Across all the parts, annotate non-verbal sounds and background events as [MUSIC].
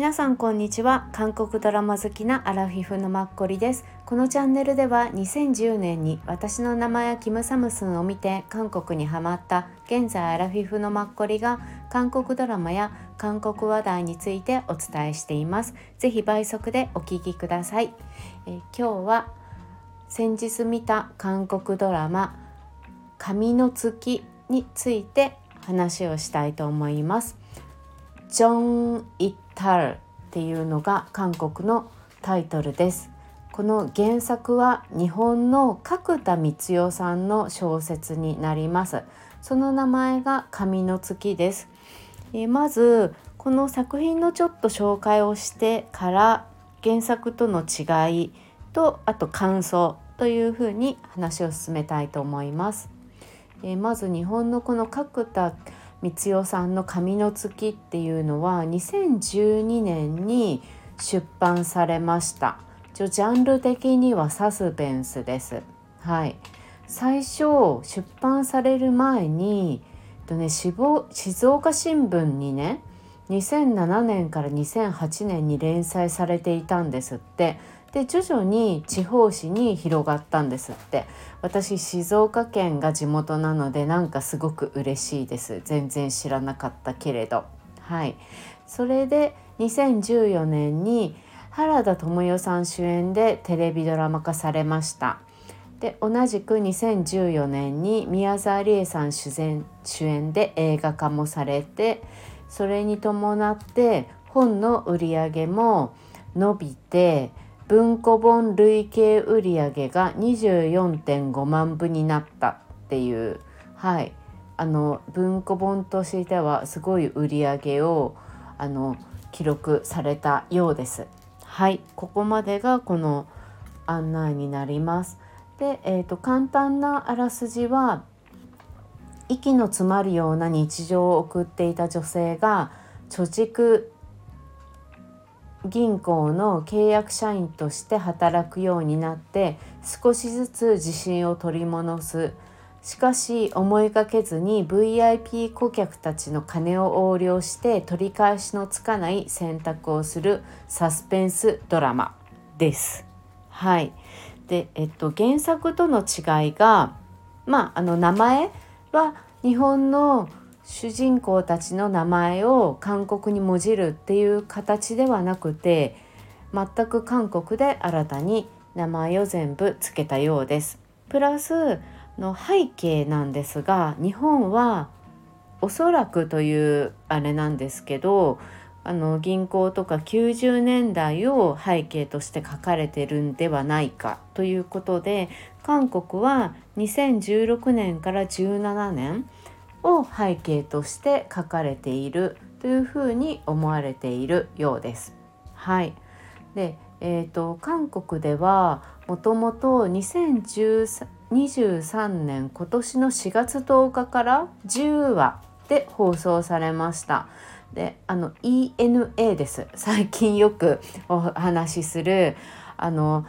皆さんこんにちは。韓国ドラマ好きなアラフィフのマッコリです。このチャンネルでは2010年に私の名前やキムサムスンを見て韓国にハマった現在アラフィフのマッコリが韓国ドラマや韓国話題についてお伝えしています。ぜひ倍速でお聞きください。え今日は先日見た韓国ドラマ神の月について話をしたいと思います。ジョン・イッタルっていうのが韓国のタイトルです。この原作は日本の角田光代さんの小説になります。その名前が神の月です。えまずこの作品のちょっと紹介をしてから原作との違いとあと感想というふうに話を進めたいと思います。えまず日本のこの角田光代さんの「紙の月」っていうのは2012年に出版されました。ジャンル的にはサスペンスです。はい。最初出版される前にとね静岡新聞にね2007年から2008年に連載されていたんですって。で徐々に地方紙に広がったんですって。私静岡県が地元なのでなんかすごく嬉しいです。全然知らなかったけれど。はい。それで2014年に原田知世さん主演でテレビドラマ化されました。で同じく2014年に宮沢りえさん主演主演で映画化もされてそれに伴って本の売り上げも伸びて文庫本累計売上が24.5万部になったっていうはいあの文庫本としてはすごい売り上げをあの記録されたようです。はいここまでがこの案内になります。で、えーと、簡単なあらすじは息の詰まるような日常を送っていた女性が貯蓄銀行の契約社員として働くようになって少しずつ自信を取り戻すしかし思いがけずに VIP 顧客たちの金を横領して取り返しのつかない選択をするサスペンスドラマです。はい、で、えっと、原作との違いがまああの名前は日本の主人公たちの名前を韓国にもじるっていう形ではなくて全く韓国で新たに名前を全部付けたようです。プラスの背景なんですが日本はおそらくというあれなんですけどあの銀行とか90年代を背景として書かれてるんではないかということで韓国は2016年から17年を背景として書かれているというふうに思われているようです。はい、で、えーと、韓国ではもともと2023年今年の4月10日から10話で放送されました。であの ENA です最近よくお話しするあの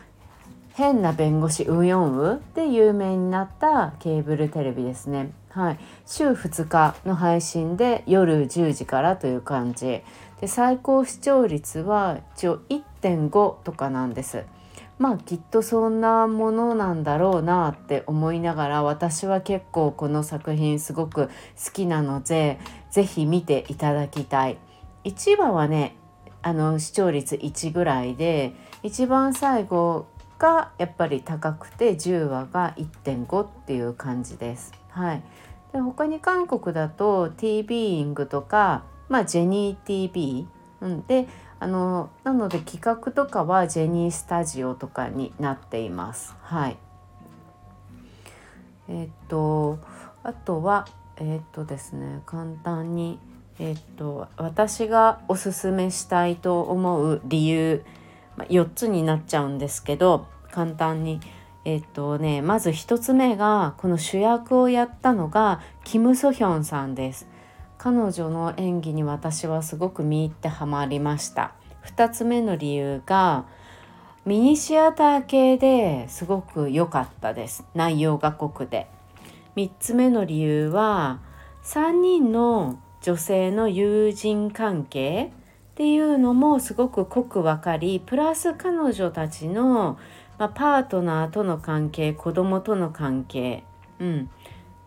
変な弁護士ウヨンウで有名になったケーブルテレビですね。はい、週2日の配信で夜10時からという感じで最高視聴率は一応1.5とかなんです。まあきっとそんなものなんだろうなって思いながら私は結構この作品すごく好きなので是非見ていただきたい。1話はねあの視聴率1ぐらいで一番最後がやっぱり高くて10話が1.5っていう感じです。はい、で他に韓国だと TV イングとか、まあ、ジェニー TV、うん、であのなので企画とかはジェニースタジオとかになっています。はい、えっとあとはえっとですね簡単にえっと私がおすすめしたいと思う理由ま4つになっちゃうんですけど簡単に。えっとねまず1つ目がこの主役をやったのがキム・ソヒョンさんです。彼女の演技に私はすごく見入ってハマりました。2つ目の理由がミニシアター系ですごく良かったです。内容が濃くて。3つ目の理由は3人の女性の友人関係っていうのもすごく濃く分かりプラス彼女たちの、まあ、パートナーとの関係子供との関係、うん、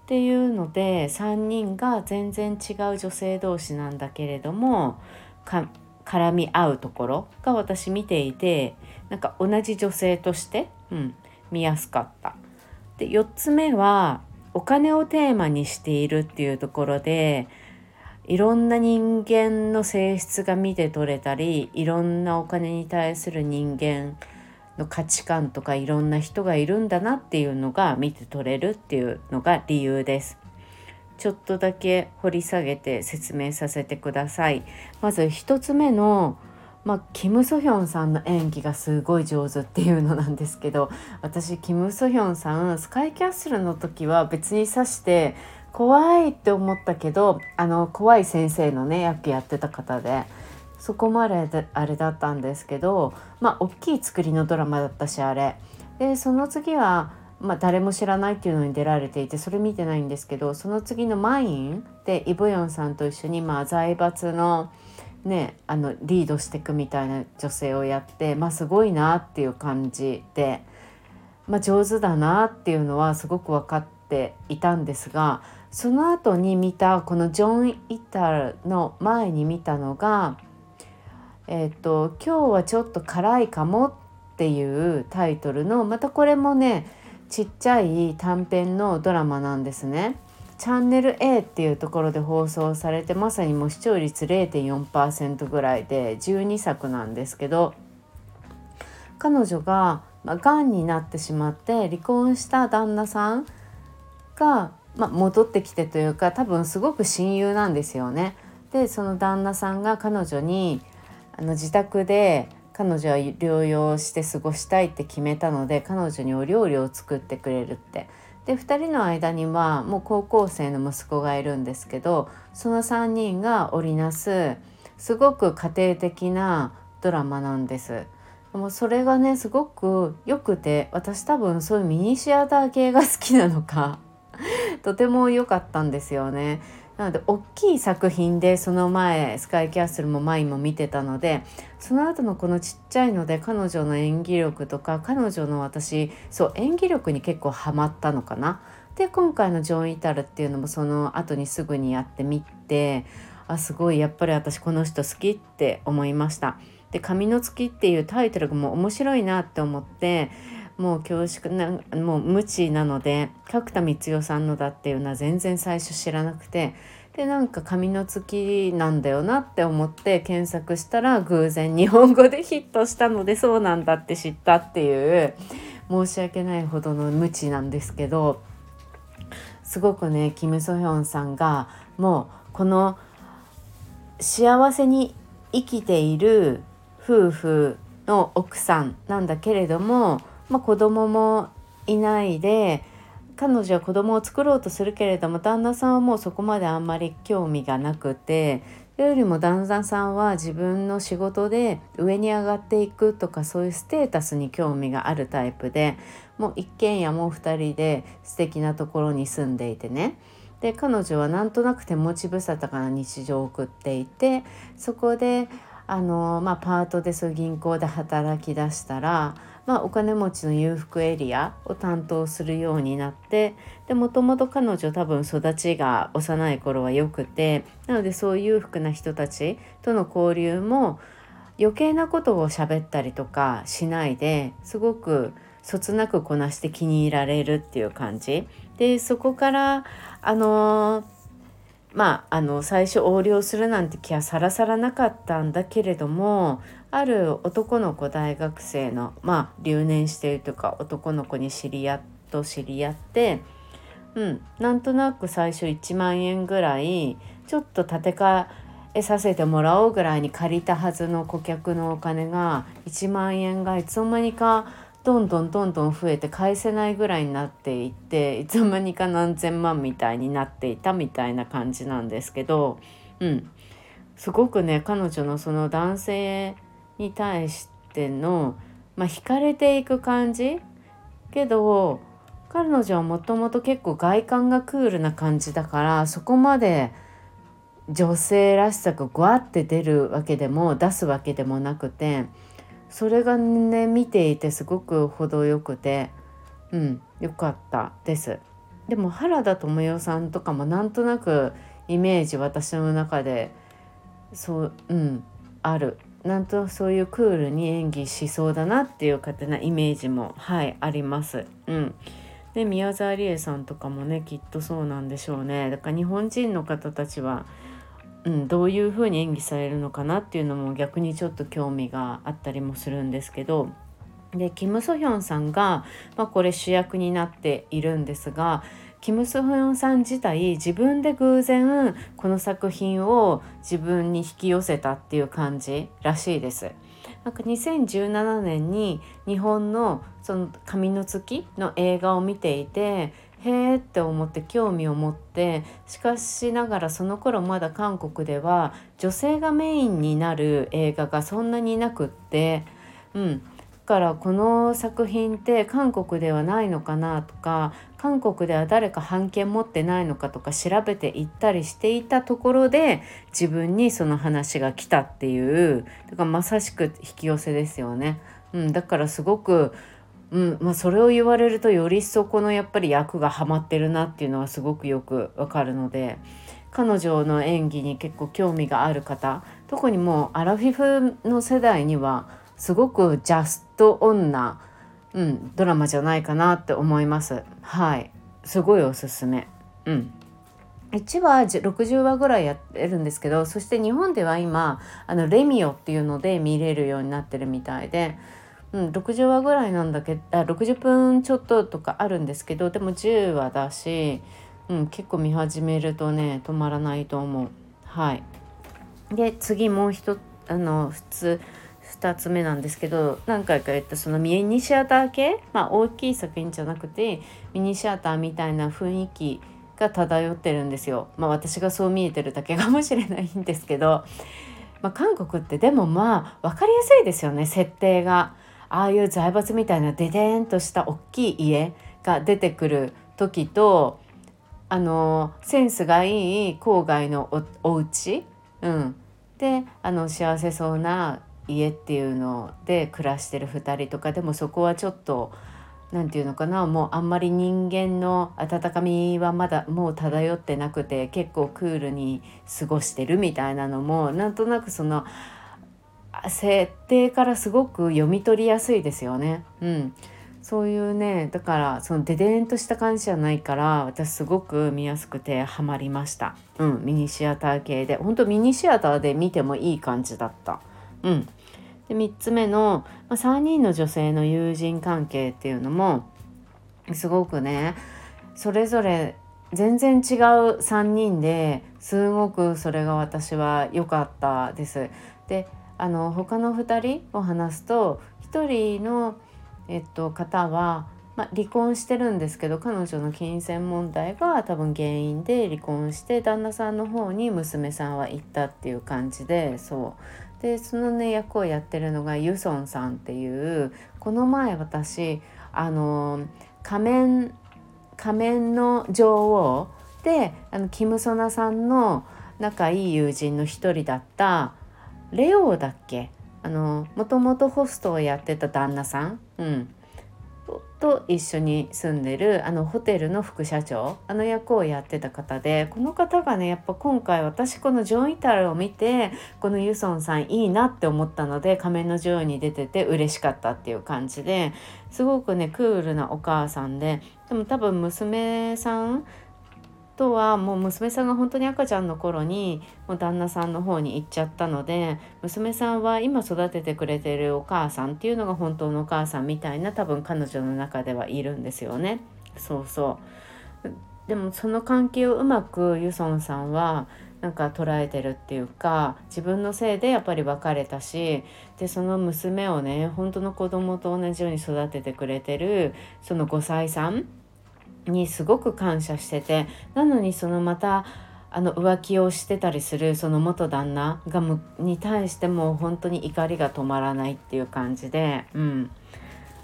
っていうので3人が全然違う女性同士なんだけれども絡み合うところが私見ていてなんか同じ女性として、うん、見やすかった。で4つ目はお金をテーマにしているっていうところでいろんな人間の性質が見て取れたりいろんなお金に対する人間の価値観とかいろんな人がいるんだなっていうのが見て取れるっていうのが理由です。ちょっとだけ掘り下げて説明させてください。まず1つ目のまあ、キム・ソヒョンさんの演技がすごい上手っていうのなんですけど私キム・ソヒョンさんスカイキャッスルの時は別に刺して怖いって思ったけどあの怖い先生のね役やってた方でそこまであれだったんですけどまあ大きい作りのドラマだったしあれ。でその次はまあ、誰も知らないっていうのに出られていてそれ見てないんですけどその次の「マイン」でイ・ブヨンさんと一緒に、まあ、財閥のね、あのリードしていくみたいな女性をやって、まあ、すごいなっていう感じで、まあ、上手だなっていうのはすごく分かっていたんですがその後に見たこのジョン・イタルの前に見たのが「えーと、今日はちょっと辛いかも」っていうタイトルのまたこれもねちっちゃい短編のドラマなんですね。チャンネル A っていうところで放送されてまさにもう視聴率0.4%ぐらいで12作なんですけど彼女が、まあ、がんになってしまって離婚した旦那さんが、まあ、戻ってきてというか多分すごく親友なんですよね。でその旦那さんが彼女にあの自宅で彼女は療養して過ごしたいって決めたので彼女にお料理を作ってくれるって。で2人の間にはもう高校生の息子がいるんですけどその3人が織りなすすごく家庭的なドラマなんです。もうそれがねすごく良くて私多分そういうミニシアター系が好きなのかとても良かったんですよね。なので大きい作品でその前スカイキャッスルも前も見てたのでその後のこのちっちゃいので彼女の演技力とか彼女の私そう演技力に結構ハマったのかな。で今回の「ジョン・イタル」っていうのもその後にすぐにやってみてあすごいやっぱり私この人好きって思いました。で「髪の月」っていうタイトルがもう面白いなって思ってもう恐縮なもう無知なので角田光代さんのだっていうのは全然最初知らなくてでなんか紙の月なんだよなって思って検索したら偶然日本語でヒットしたのでそうなんだって知ったっていう申し訳ないほどの無知なんですけどすごくねキム・ソヒョンさんがもうこの幸せに生きている夫婦の奥さんなんだけれどもまあ、子供もいないで彼女は子供を作ろうとするけれども旦那さんはもうそこまであんまり興味がなくてよりも旦那さんは自分の仕事で上に上がっていくとかそういうステータスに興味があるタイプでもう一軒家も2人で素敵なところに住んでいてね。で彼女はなんとなく手持ち無沙汰な日常を送っていてそこであの、まあ、パートでそういう銀行で働きだしたらまあ、お金持ちの裕福エリアを担当するようになってもともと彼女多分育ちが幼い頃はよくてなのでそういう裕福な人たちとの交流も余計なことを喋ったりとかしないですごくそつなくこなして気に入られるっていう感じ。でそこからあのまああの最初横領するなんて気はさらさらなかったんだけれどもある男の子大学生のまあ留年しているというか男の子に知り合っと知り合ってうんなんとなく最初1万円ぐらいちょっと立て替えさせてもらおうぐらいに借りたはずの顧客のお金が1万円がいつの間にかどんどんどんどん増えて返せないぐらいになっていっていつの間にか何千万みたいになっていたみたいな感じなんですけどうん。すごくね彼女のその男性に対しての、まあ、惹かれていく感じ？けど彼女はもともと結構外観がクールな感じだからそこまで女性らしさがグワって出るわけでも出すわけでもなくてそれがね見ていてすごく程よくてうんよかったです。でも原田知世さんとかもなんとなくイメージ私の中でそううんあるなんとそういうクールに演技しそうだなっていう勝手なイメージもはいあります。うんで宮沢りえさんとかもねきっとそうなんでしょうねだから日本人の方たちは、うん、どういう風に演技されるのかなっていうのも逆にちょっと興味があったりもするんですけどでキム・ソヒョンさんが、まあ、これ主役になっているんですがキム・ソヒョンさん自体自分で偶然この作品を自分に引き寄せたっていう感じらしいです。なんか2017年に日本のその「神の月」の映画を見ていてへえって思って興味を持ってしかしながらその頃まだ韓国では女性がメインになる映画がそんなになくって、うん、だからこの作品って韓国ではないのかなとか韓国では誰か版権持ってないのかとか調べていったりしていたところで自分にその話が来たっていうだからまさしく引き寄せですよね。うん、だからすごくうんまあ、それを言われるとより一層このやっぱり役がハマってるなっていうのはすごくよくわかるので彼女の演技に結構興味がある方特にもうアラフィフの世代にはすごくジャストオンな、うん、ドラマじゃないかなって思います。はい。すごいおすすめ。うん。1話60話ぐらいやってるんですけどそして日本では今あのレミオっていうので見れるようになってるみたいで、うん、60話ぐらいなんだけど60分ちょっととかあるんですけどでも10話だし、うん、結構見始めるとね止まらないと思うはいで次もう一あの普通2つ目なんですけど何回か言ったそのミニシアター系、まあ、大きい作品じゃなくてミニシアターみたいな雰囲気が漂ってるんですよ。まあ、私がそう見えてるだけかもしれないんですけど、まあ、韓国ってでもまあ分かりやすいですよね設定が。ああいう財閥みたいなデデーンとした大きい家が出てくる時とあのセンスがいい郊外のおお家、うん、であの幸せそうな家っていうので暮らしてる2人とかでもそこはちょっと何て言うのかなもうあんまり人間の温かみはまだもう漂ってなくて結構クールに過ごしてるみたいなのもなんとなくその設定からすごく読み取りやすいですよね。うん、そういうねだからそのデデンとした感じじゃないから私すごく見やすくてハマりました。うん、ミニシアター系で本当ミニシアターで見てもいい感じだった。うん、で3つ目の、まあ、3人の女性の友人関係っていうのもすごくねそれぞれ全然違う3人ですごくそれが私は良かったです。であの他の2人を話すと1人の、えっと、方は、まあ、離婚してるんですけど彼女の金銭問題が多分原因で離婚して旦那さんの方に娘さんは行ったっていう感じでそう。でそのね役をやってるのがユソンさんっていうこの前私あの仮面仮面の女王であのキム・ソナさんの仲いい友人の一人だったレオだっけ？あのもともとホストをやってた旦那さん、うん、と一緒に住んでるあのホテルの副社長？あの役をやってた方でこの方がねやっぱ今回私このジョン・イタルを見てこのユソンさんいいなって思ったので仮面の女王に出てて嬉しかったっていう感じですごくねクールなお母さんででも多分娘さんとはもう娘さんが本当に赤ちゃんの頃にもう旦那さんの方に行っちゃったので娘さんは今育ててくれてるお母さんっていうのが本当のお母さんみたいな多分彼女の中ではいるんですよね。そうそうでもその関係をうまくユソンさんはなんか捉えてるっていうか自分のせいでやっぱり別れたしでその娘をね本当の子供と同じように育ててくれてるその5歳さんにすごく感謝しててなのにそのまたあの浮気をしてたりするその元旦那がむに対しても本当に怒りが止まらないっていう感じで、うん、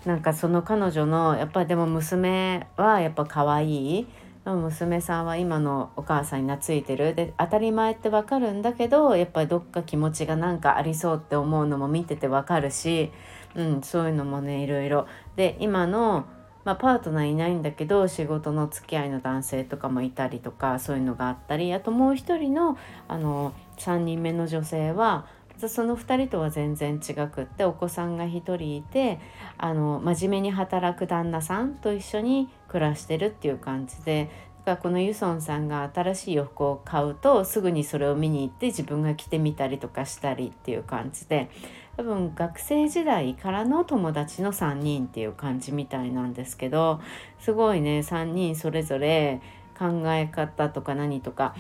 なんかその彼女のやっぱりでも娘はやっぱ可愛い。娘さんは今のお母さんに懐いてる。で当たり前ってわかるんだけどやっぱりどっか気持ちがなんかありそうって思うのも見ててわかるし、うん、そういうのもねいろいろ。で今のまあ、パートナーいないんだけど仕事の付き合いの男性とかもいたりとかそういうのがあったりあともう一人のあの3人目の女性はその2人とは全然違くってお子さんが1人いてあの真面目に働く旦那さんと一緒に暮らしてるっていう感じでこのユソンさんが新しい洋服を買うとすぐにそれを見に行って自分が着てみたりとかしたりっていう感じで多分学生時代からの友達の3人っていう感じみたいなんですけどすごいね3人それぞれ考え方とか何とか。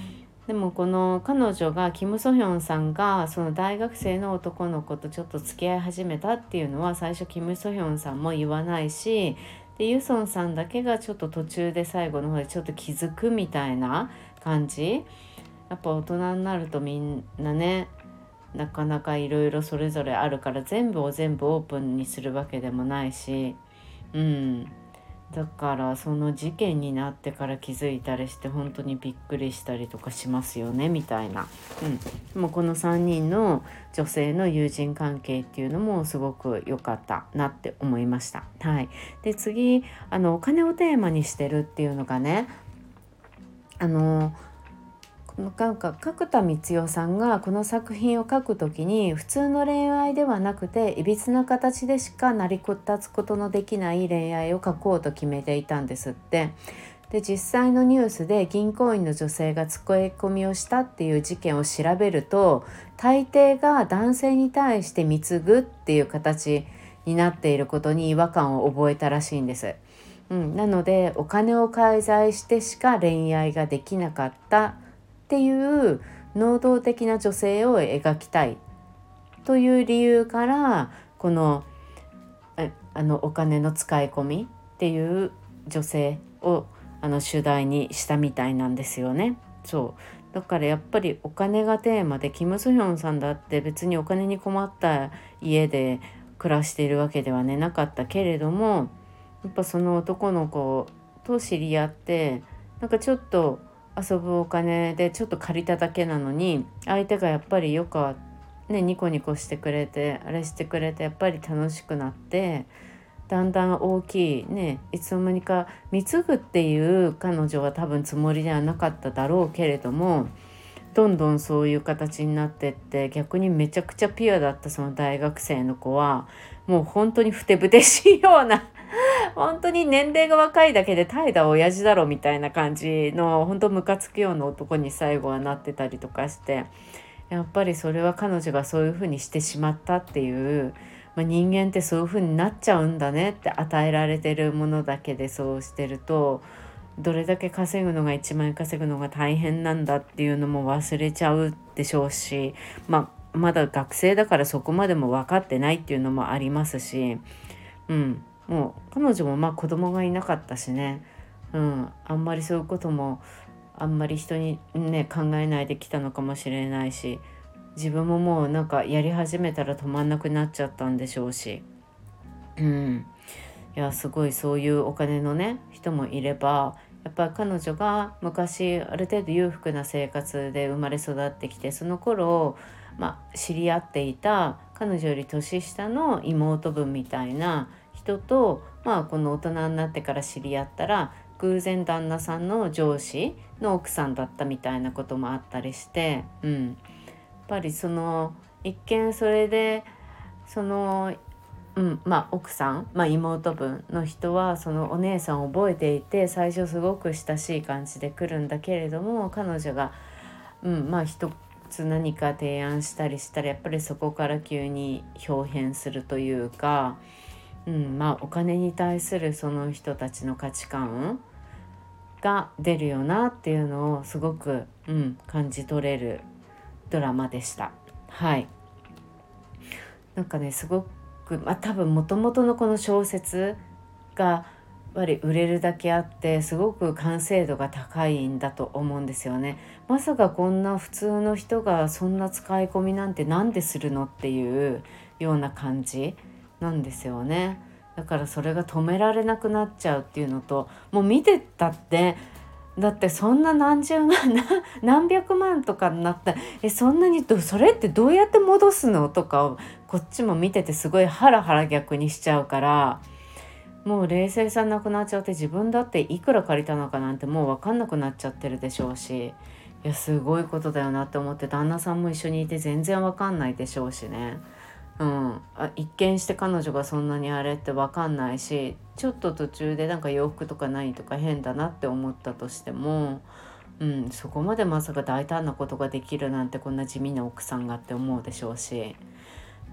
でもこの彼女がキム・ソヒョンさんがその大学生の男の子とちょっと付き合い始めたっていうのは最初キム・ソヒョンさんも言わないしでユソンさんだけがちょっと途中で最後の方でちょっと気づくみたいな感じ。やっぱ大人になるとみんなねなかなかいろいろそれぞれあるから全部を全部オープンにするわけでもないしうん。だからその事件になってから気づいたりして本当にびっくりしたりとかしますよねみたいな、うん、もうこの3人の女性の友人関係っていうのもすごく良かったなって思いました。はい、で次あのお金をテーマにしてるっていうのがねあのなんか角田光代さんがこの作品を書く時に普通の恋愛ではなくていびつな形でしか成り立つことのできない恋愛を書こうと決めていたんですって。で実際のニュースで銀行員の女性がつこえ込みをしたっていう事件を調べると大抵が男性に対して貢ぐっていう形になっていることに違和感を覚えたらしいんです。うん、なのでお金を介在してしか恋愛ができなかったっていう能動的な女性を描きたいという理由からこのあのお金の使い込みっていう女性をあの主題にしたみたいなんですよね。そうだからやっぱりお金がテーマでキム・ソヒョンさんだって別にお金に困った家で暮らしているわけではねなかったけれどもやっぱその男の子と知り合ってなんかちょっと遊ぶお金でちょっと借りただけなのに相手がやっぱりよくねニコニコしてくれてあれしてくれてやっぱり楽しくなってだんだん大きいねいつの間にか貢ぐっていう彼女は多分つもりではなかっただろうけれどもどんどんそういう形になってって逆にめちゃくちゃピュアだったその大学生の子はもう本当にふてぶてしいような [LAUGHS] 本当に年齢が若いだけで怠惰親父だろみたいな感じの本当ムカつくような男に最後はなってたりとかしてやっぱりそれは彼女がそういうふうにしてしまったっていう、まあ、人間ってそういうふうになっちゃうんだねって与えられてるものだけでそうしてるとどれだけ稼ぐのが1万円稼ぐのが大変なんだっていうのも忘れちゃうでしょうし、まあ、まだ学生だからそこまでも分かってないっていうのもありますし、うん、もう彼女もまあ子供がいなかったしね、うん、あんまりそういうこともあんまり人にね考えないできたのかもしれないし自分ももうなんかやり始めたら止まんなくなっちゃったんでしょうし。うん。いやすごいそういうお金のね人もいればやっぱ彼女が昔ある程度裕福な生活で生まれ育ってきてその頃、まあ、知り合っていた彼女より年下の妹分みたいな人と、まあ、この大人になってから知り合ったら偶然旦那さんの上司の奥さんだったみたいなこともあったりして、うん、やっぱりその一見それでその、うんまあ、奥さん、まあ、妹分の人はそのお姉さんを覚えていて最初すごく親しい感じで来るんだけれども彼女が、うんまあ、一つ何か提案したりしたらやっぱりそこから急に表変するというか。うんまあ、お金に対するその人たちの価値観が出るよなっていうのをすごく、うん、感じ取れるドラマでした。はいなんかねすごく、まあ、多分もともとのこの小説がやっぱり売れるだけあってすごく完成度が高いんだと思うんですよね。まさかこんな普通の人がそんな使い込みなんて何でするのっていうような感じ。なんですよねだからそれが止められなくなっちゃうっていうのともう見てたってだってそんな何十万 [LAUGHS] 何百万とかになったえそんなにそれってどうやって戻すのとかをこっちも見ててすごいハラハラ逆にしちゃうからもう冷静さなくなっちゃって自分だっていくら借りたのかなんてもう分かんなくなっちゃってるでしょうしいやすごいことだよなって思って旦那さんも一緒にいて全然分かんないでしょうしね。うん、あ一見して彼女がそんなにあれって分かんないしちょっと途中でなんか洋服とか何とか変だなって思ったとしても、うん、そこまでまさか大胆なことができるなんてこんな地味な奥さんがって思うでしょうし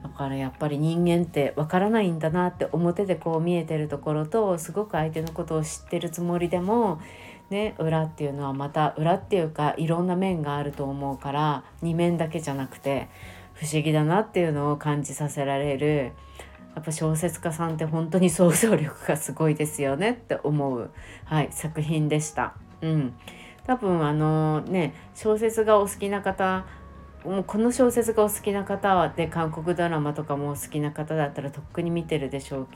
だからやっぱり人間って分からないんだなって表でこう見えてるところとすごく相手のことを知ってるつもりでもね、裏っていうのはまた裏っていうかいろんな面があると思うから2面だけじゃなくて不思議だなっていうのを感じさせられる。やっぱ小説家さんって本当に想像力がすごいですよねって思う、はい、作品でした。うん、多分あのね小説がお好きな方もうこの小説がお好きな方で韓国ドラマとかもお好きな方だったらとっくに見てるでしょう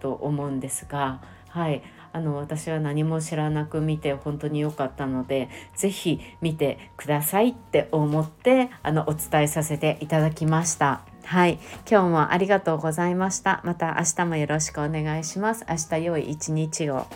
と思うんですがはい。あの私は何も知らなく見て本当に良かったので是非見てくださいって思ってあのお伝えさせていただきました。はい、今日もありがとうございました。また明日もよろしくお願いします。明日良い一日を。